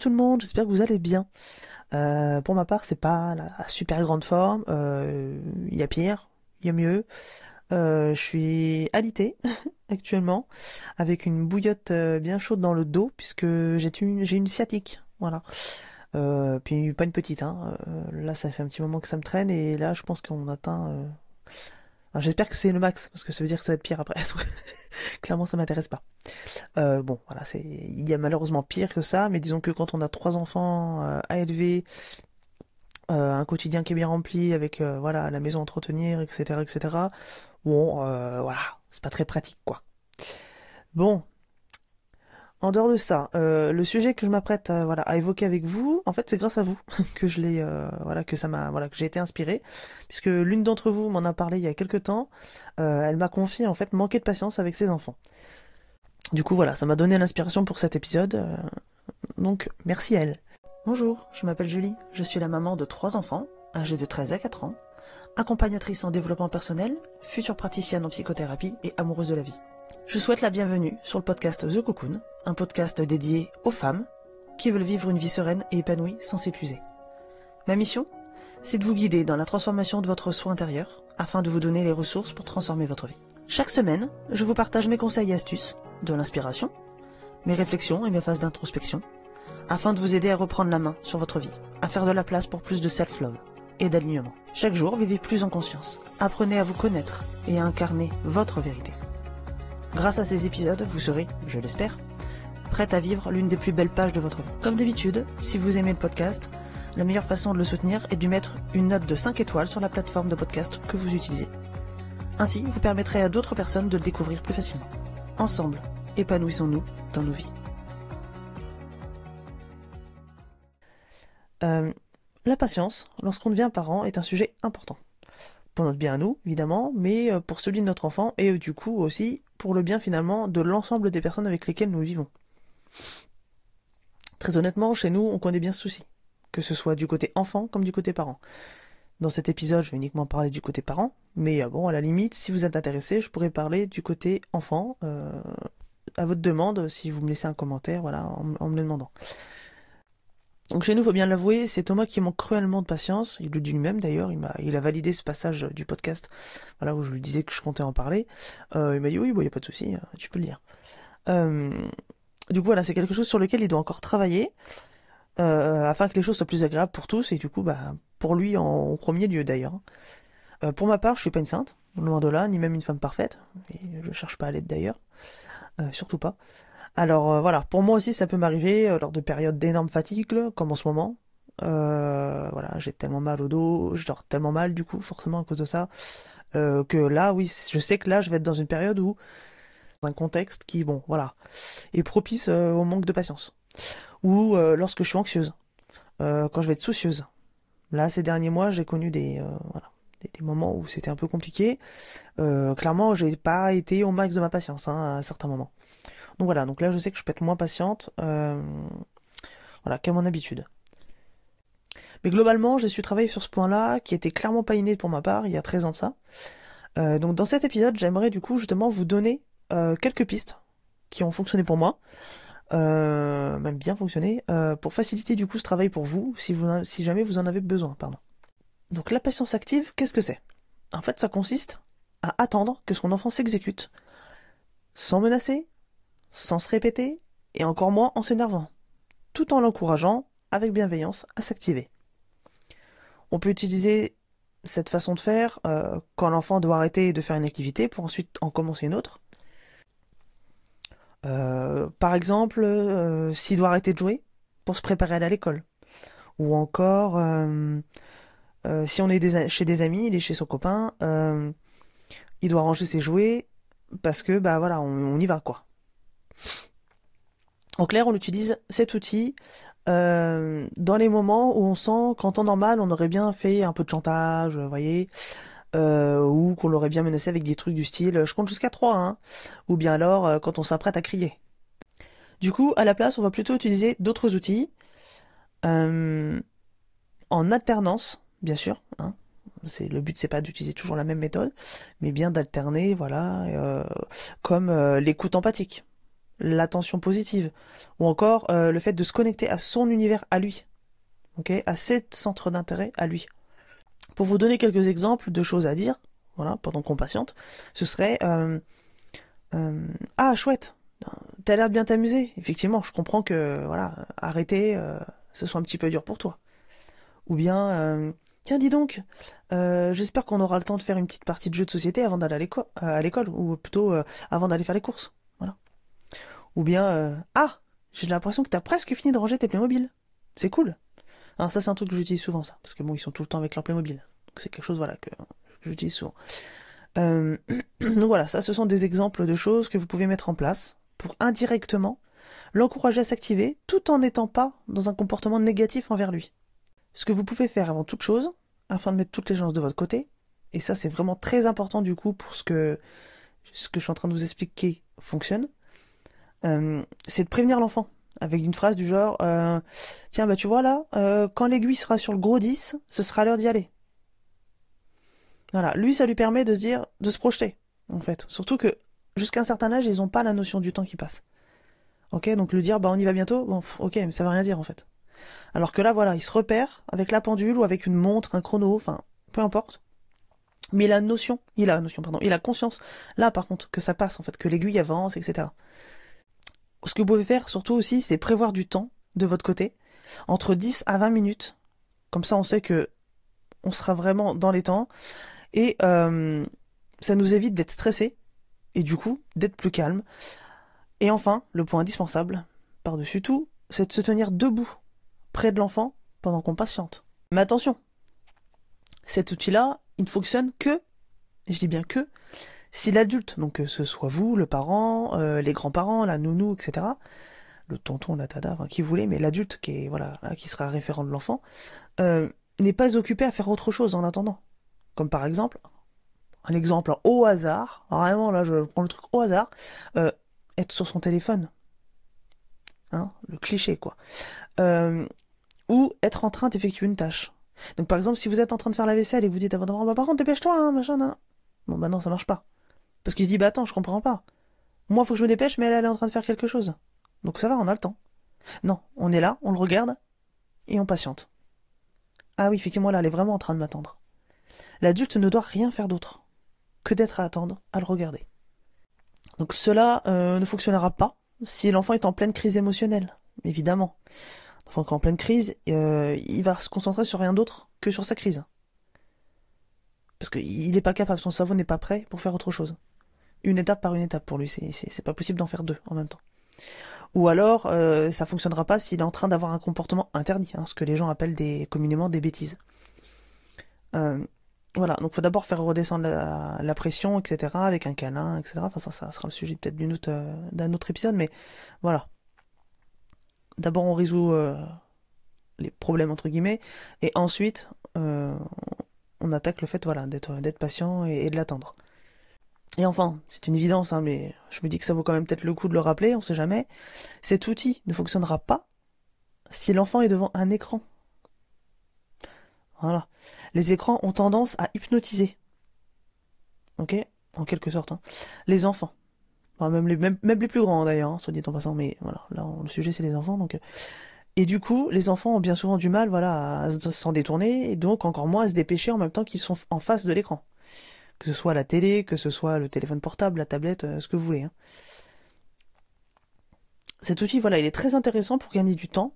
Tout le monde, j'espère que vous allez bien. Euh, pour ma part, c'est pas la super grande forme. Euh, Il y a pire, il y a mieux. Euh, je suis alité actuellement, avec une bouillotte bien chaude dans le dos, puisque j'ai une, une sciatique. Voilà. Puis pas une petite, hein. Là, ça fait un petit moment que ça me traîne, et là, je pense qu'on atteint. J'espère que c'est le max, parce que ça veut dire que ça va être pire après. Clairement, ça m'intéresse pas. Euh, bon, voilà, il y a malheureusement pire que ça, mais disons que quand on a trois enfants euh, à élever, euh, un quotidien qui est bien rempli, avec voilà la maison à entretenir, etc., etc. Bon, voilà, c'est pas très pratique, quoi. Bon, en dehors de ça, euh, le sujet que je m'apprête euh, voilà à évoquer avec vous, en fait, c'est grâce à vous que je l'ai, euh, voilà, que ça m'a, voilà, que j'ai été inspiré, puisque l'une d'entre vous m'en a parlé il y a quelque temps. Elle m'a confié en fait manquer de patience avec ses enfants. Du coup, voilà, ça m'a donné l'inspiration pour cet épisode. donc, merci à elle. Bonjour, je m'appelle Julie. Je suis la maman de trois enfants, âgés de 13 à 4 ans, accompagnatrice en développement personnel, future praticienne en psychothérapie et amoureuse de la vie. Je souhaite la bienvenue sur le podcast The Cocoon, un podcast dédié aux femmes qui veulent vivre une vie sereine et épanouie sans s'épuiser. Ma mission C'est de vous guider dans la transformation de votre soi intérieur afin de vous donner les ressources pour transformer votre vie. Chaque semaine, je vous partage mes conseils et astuces, de l'inspiration, mes réflexions et mes phases d'introspection, afin de vous aider à reprendre la main sur votre vie, à faire de la place pour plus de self-love et d'alignement. Chaque jour, vivez plus en conscience. Apprenez à vous connaître et à incarner votre vérité. Grâce à ces épisodes, vous serez, je l'espère, prête à vivre l'une des plus belles pages de votre vie. Comme d'habitude, si vous aimez le podcast, la meilleure façon de le soutenir est de mettre une note de 5 étoiles sur la plateforme de podcast que vous utilisez. Ainsi, vous permettrez à d'autres personnes de le découvrir plus facilement. Ensemble, épanouissons-nous dans nos vies. Euh, la patience, lorsqu'on devient parent, est un sujet important. Pour notre bien à nous, évidemment, mais euh, pour celui de notre enfant et euh, du coup aussi pour le bien finalement de l'ensemble des personnes avec lesquelles nous vivons. Très honnêtement, chez nous, on connaît bien ce souci, que ce soit du côté enfant comme du côté parent. Dans cet épisode, je vais uniquement parler du côté parent, mais euh, bon, à la limite, si vous êtes intéressé, je pourrais parler du côté enfant, euh, à votre demande, si vous me laissez un commentaire, voilà, en, en me le demandant. Donc chez nous, faut bien l'avouer, c'est Thomas qui manque cruellement de patience. Il le dit lui-même d'ailleurs. Il a validé ce passage du podcast, voilà où je lui disais que je comptais en parler. Euh, il m'a dit oui, il y a pas de souci, euh, tu peux le dire. Euh, du coup, voilà, c'est quelque chose sur lequel il doit encore travailler euh, afin que les choses soient plus agréables pour tous et du coup, bah, pour lui en, premier lieu d'ailleurs. Euh, pour ma part, je suis pas une sainte, loin de là, ni même une femme parfaite. Et je cherche pas à l'être d'ailleurs, surtout pas. Alors euh, voilà, pour moi aussi ça peut m'arriver euh, lors de périodes d'énorme fatigue, là, comme en ce moment. Euh, voilà, j'ai tellement mal au dos, je dors tellement mal du coup, forcément à cause de ça, euh, que là, oui, je sais que là, je vais être dans une période où, dans un contexte qui, bon, voilà, est propice au manque de patience. Ou lorsque je suis anxieuse, quand je vais être soucieuse. Là, ces derniers mois, j'ai connu des, voilà, des, moments où c'était un peu compliqué. Clairement, j'ai pas été au max de ma patience hein, à certains moments. Donc voilà, donc là je sais que je peux être moins patiente, euh, voilà, qu'à mon habitude. Mais globalement, j'ai su travailler sur ce point-là, qui était clairement pas inné pour ma part, il y a 13 ans de ça. Euh, donc dans cet épisode, j'aimerais du coup justement vous donner euh, quelques pistes qui ont fonctionné pour moi, euh, même bien fonctionné, pour faciliter du coup ce travail pour vous, si, vous, si jamais vous en avez besoin, pardon. Donc la patience active, qu'est-ce que c'est? En fait, ça consiste à attendre que son enfant s'exécute, sans menacer, sans se répéter, et encore moins en s'énervant, tout en l'encourageant, avec bienveillance, à s'activer. On peut utiliser cette façon de faire euh, quand l'enfant doit arrêter de faire une activité pour ensuite en commencer une autre. Euh, par exemple, euh, s'il doit arrêter de jouer pour se préparer à aller à l'école. Ou encore, si on est chez des amis, il est chez son copain, il doit ranger ses jouets parce que, bah voilà, on y va, quoi. En clair, on utilise cet outil euh, dans les moments où on sent qu'en temps normal, on aurait bien fait un peu de chantage, vous voyez, euh, ou qu'on l'aurait bien menacé avec des trucs du style je compte jusqu'à 3, hein, ou bien alors euh, quand on s'apprête à crier. Du coup, à la place, on va plutôt utiliser d'autres outils en alternance, bien sûr. Hein. C'est le but, c'est pas d'utiliser toujours la même méthode, mais bien d'alterner, voilà, comme l'écoute empathique. L'attention positive, ou encore euh, le fait de se connecter à son univers à lui, ok, à ses centres d'intérêt à lui. Pour vous donner quelques exemples de choses à dire, voilà, pendant qu'on patiente, ce serait euh, euh, ah chouette, t'as l'air de bien t'amuser. Effectivement, je comprends que voilà, arrêter, ce soit un petit peu dur pour toi. Ou bien tiens dis donc, j'espère qu'on aura le temps de faire une petite partie de jeu de société avant d'aller à l'école, ou plutôt avant d'aller faire les courses. Ou bien ah j'ai l'impression que t'as presque fini de ranger tes Playmobil. C'est cool. Alors ça c'est un truc que j'utilise souvent ça, parce que bon ils sont tout le temps avec leur Playmobil. Donc c'est quelque chose voilà que, j'utilise souvent. Euh, donc voilà, ça ce sont des exemples de choses que vous pouvez mettre en place pour indirectement l'encourager à s'activer tout en n'étant pas dans un comportement négatif envers lui. Ce que vous pouvez faire avant toute chose, afin de mettre toutes les chances de votre côté, et ça c'est vraiment très important du coup pour ce que ce que je suis en train de vous expliquer fonctionne, euh, c'est de prévenir l'enfant avec une phrase du genre euh, tiens bah tu vois là euh, quand l'aiguille sera sur le gros 10 ce sera l'heure d'y aller voilà. Lui ça lui permet de se dire de se projeter en fait. Surtout que jusqu'à un certain âge ils n'ont pas la notion du temps qui passe. Ok? Donc lui dire bah on y va bientôt bon ok mais ça veut rien dire en fait. Alors que là voilà il se repère avec la pendule ou avec une montre un chrono enfin peu importe. Mais il a notion il a notion pardon il a conscience là par contre que ça passe en fait que l'aiguille avance etc ce que vous pouvez faire surtout aussi, c'est prévoir du temps de votre côté, entre 10 à 20 minutes. Comme ça, on sait que on sera vraiment dans les temps. Et euh, ça nous évite d'être stressé et du coup d'être plus calme. Et enfin, le point indispensable, par-dessus tout, c'est de se tenir debout, près de l'enfant, pendant qu'on patiente. Mais attention, cet outil-là, il ne fonctionne que, je dis bien que, si l'adulte, donc que ce soit vous, le parent, euh, les grands-parents, la nounou, etc., le tonton, la tada, qui voulait, mais l'adulte qui est voilà, qui sera référent de l'enfant, euh, n'est pas occupé à faire autre chose en attendant. Comme par exemple, un exemple au hasard, vraiment là je prends le truc au hasard, euh, être sur son téléphone. Hein, le cliché quoi. ou être en train d'effectuer une tâche. Donc par exemple, si vous êtes en train de faire la vaisselle et vous dites à votre enfant, bah par contre dépêche-toi, hein, machin, nan. bon bah non, ça marche pas. Parce qu'il se dit, bah attends, je comprends pas. Moi, faut que je me dépêche, mais elle, est en train de faire quelque chose. Donc ça va, on a le temps. Non, on est là, on le regarde, et on patiente. Ah oui, effectivement, là, elle est vraiment en train de m'attendre. L'adulte ne doit rien faire d'autre que d'être à attendre, à le regarder. Donc cela euh, ne fonctionnera pas si l'enfant est en pleine crise émotionnelle, évidemment. L'enfant qui est en pleine crise, euh, il va se concentrer sur rien d'autre que sur sa crise. Parce qu'il n'est pas capable, son cerveau n'est pas prêt pour faire autre chose une étape par une étape pour lui. C'est pas possible d'en faire deux en même temps. Ou alors, euh, ça fonctionnera pas s'il est en train d'avoir un comportement interdit, hein, ce que les gens appellent des, communément des bêtises. Euh, voilà, donc faut d'abord faire redescendre la, pression, etc., avec un câlin, etc. Enfin, ça, ça sera le sujet peut-être d'un autre, euh, d'un autre épisode, mais voilà. D'abord, on résout les problèmes, entre guillemets, et ensuite, on attaque le fait, voilà, d'être patient et de l'attendre. Et enfin, c'est une évidence, hein, mais je me dis que ça vaut quand même peut-être le coup de le rappeler, on sait jamais. Cet outil ne fonctionnera pas si l'enfant est devant un écran. Voilà. Les écrans ont tendance à hypnotiser. Ok? En quelque sorte. Hein. Les enfants. même, les, même, les plus grands d'ailleurs, hein, soit dit en passant, mais voilà, là le sujet c'est les enfants. donc. Euh. Et du coup, les enfants ont bien souvent du mal voilà, à s'en détourner, et donc encore moins à se dépêcher en même temps qu'ils sont en face de l'écran que ce soit la télé, que ce soit le téléphone portable, la tablette, euh, ce que vous voulez. Hein. Cet outil, voilà, il est très intéressant pour gagner du temps,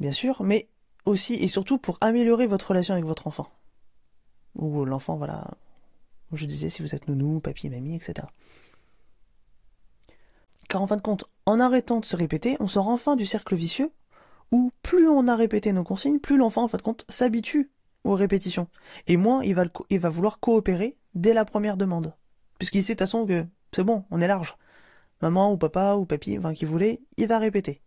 bien sûr, mais aussi et surtout pour améliorer votre relation avec votre enfant. Ou l'enfant, voilà, je disais si vous êtes nounou, papy, mamie, etc. Car en fin de compte, en arrêtant de se répéter, on sort enfin du cercle vicieux où plus on a répété nos consignes, plus l'enfant en fin de compte s'habitue aux répétitions. Et moins il va, il va vouloir coopérer dès la première demande. Puisqu'il sait de toute façon que c'est bon, on est large. Maman ou papa ou papy, enfin qui voulait, il va répéter.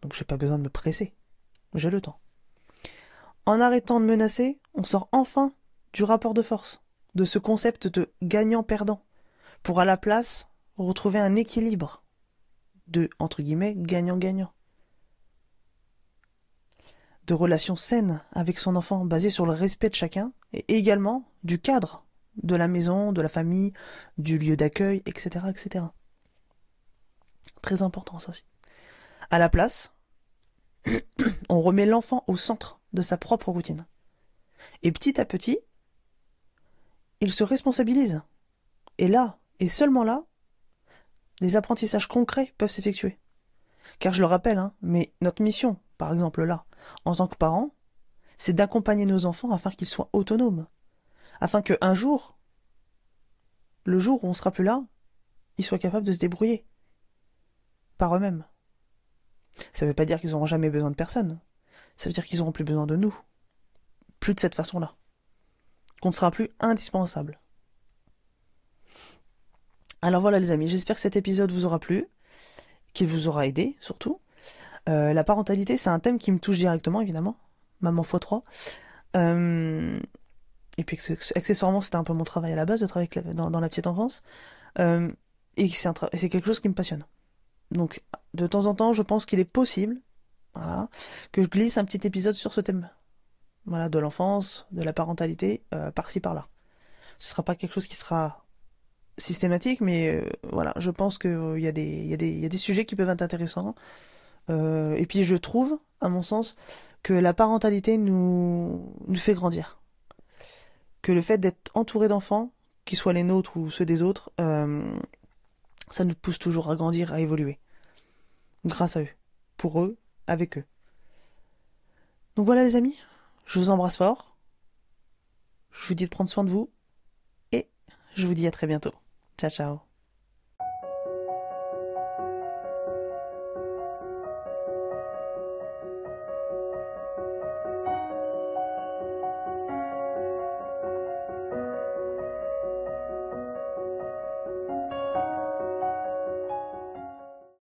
Donc j'ai pas besoin de me presser. J'ai le temps. En arrêtant de menacer, on sort enfin du rapport de force, de ce concept de gagnant-perdant, pour à la place retrouver un équilibre de, entre guillemets, gagnant-gagnant de relations saines avec son enfant basées sur le respect de chacun et également du cadre de la maison, de la famille, du lieu d'accueil, etc., etc. Très important ça aussi. À la place, on remet l'enfant au centre de sa propre routine. Et petit à petit, il se responsabilise. Et là, et seulement là, les apprentissages concrets peuvent s'effectuer. Car je le rappelle, hein, mais notre mission, par exemple là, en tant que parents, c'est d'accompagner nos enfants afin qu'ils soient autonomes. Afin qu'un jour, le jour où on sera plus là, ils soient capables de se débrouiller. Par eux-mêmes. Ça ne veut pas dire qu'ils n'auront jamais besoin de personne. Ça veut dire qu'ils n'auront plus besoin de nous. Plus de cette façon-là. Qu'on ne sera plus indispensable. Alors voilà les amis, j'espère que cet épisode vous aura plu, qu'il vous aura aidé surtout. Euh, la parentalité, c'est un thème qui me touche directement, évidemment. Maman x3. Euh, et puis accessoirement, c'était un peu mon travail à la base de travailler dans, la petite enfance. Euh, et c'est quelque chose qui me passionne. Donc, de temps en temps, je pense qu'il est possible, que je glisse un petit épisode sur ce thème. Voilà, de l'enfance, de la parentalité, par-ci par-là. Ce sera pas quelque chose qui sera systématique, mais voilà, je pense qu'il y a des sujets qui peuvent être intéressants. Euh, et puis je trouve, à mon sens, que la parentalité nous, nous fait grandir. Que le fait d'être entouré d'enfants, qu'ils soient les nôtres ou ceux des autres, ça nous pousse toujours à grandir, à évoluer. Grâce à eux. Pour eux, avec eux. Donc voilà les amis, je vous embrasse fort. Je vous dis de prendre soin de vous. Et je vous dis à très bientôt. Ciao, ciao.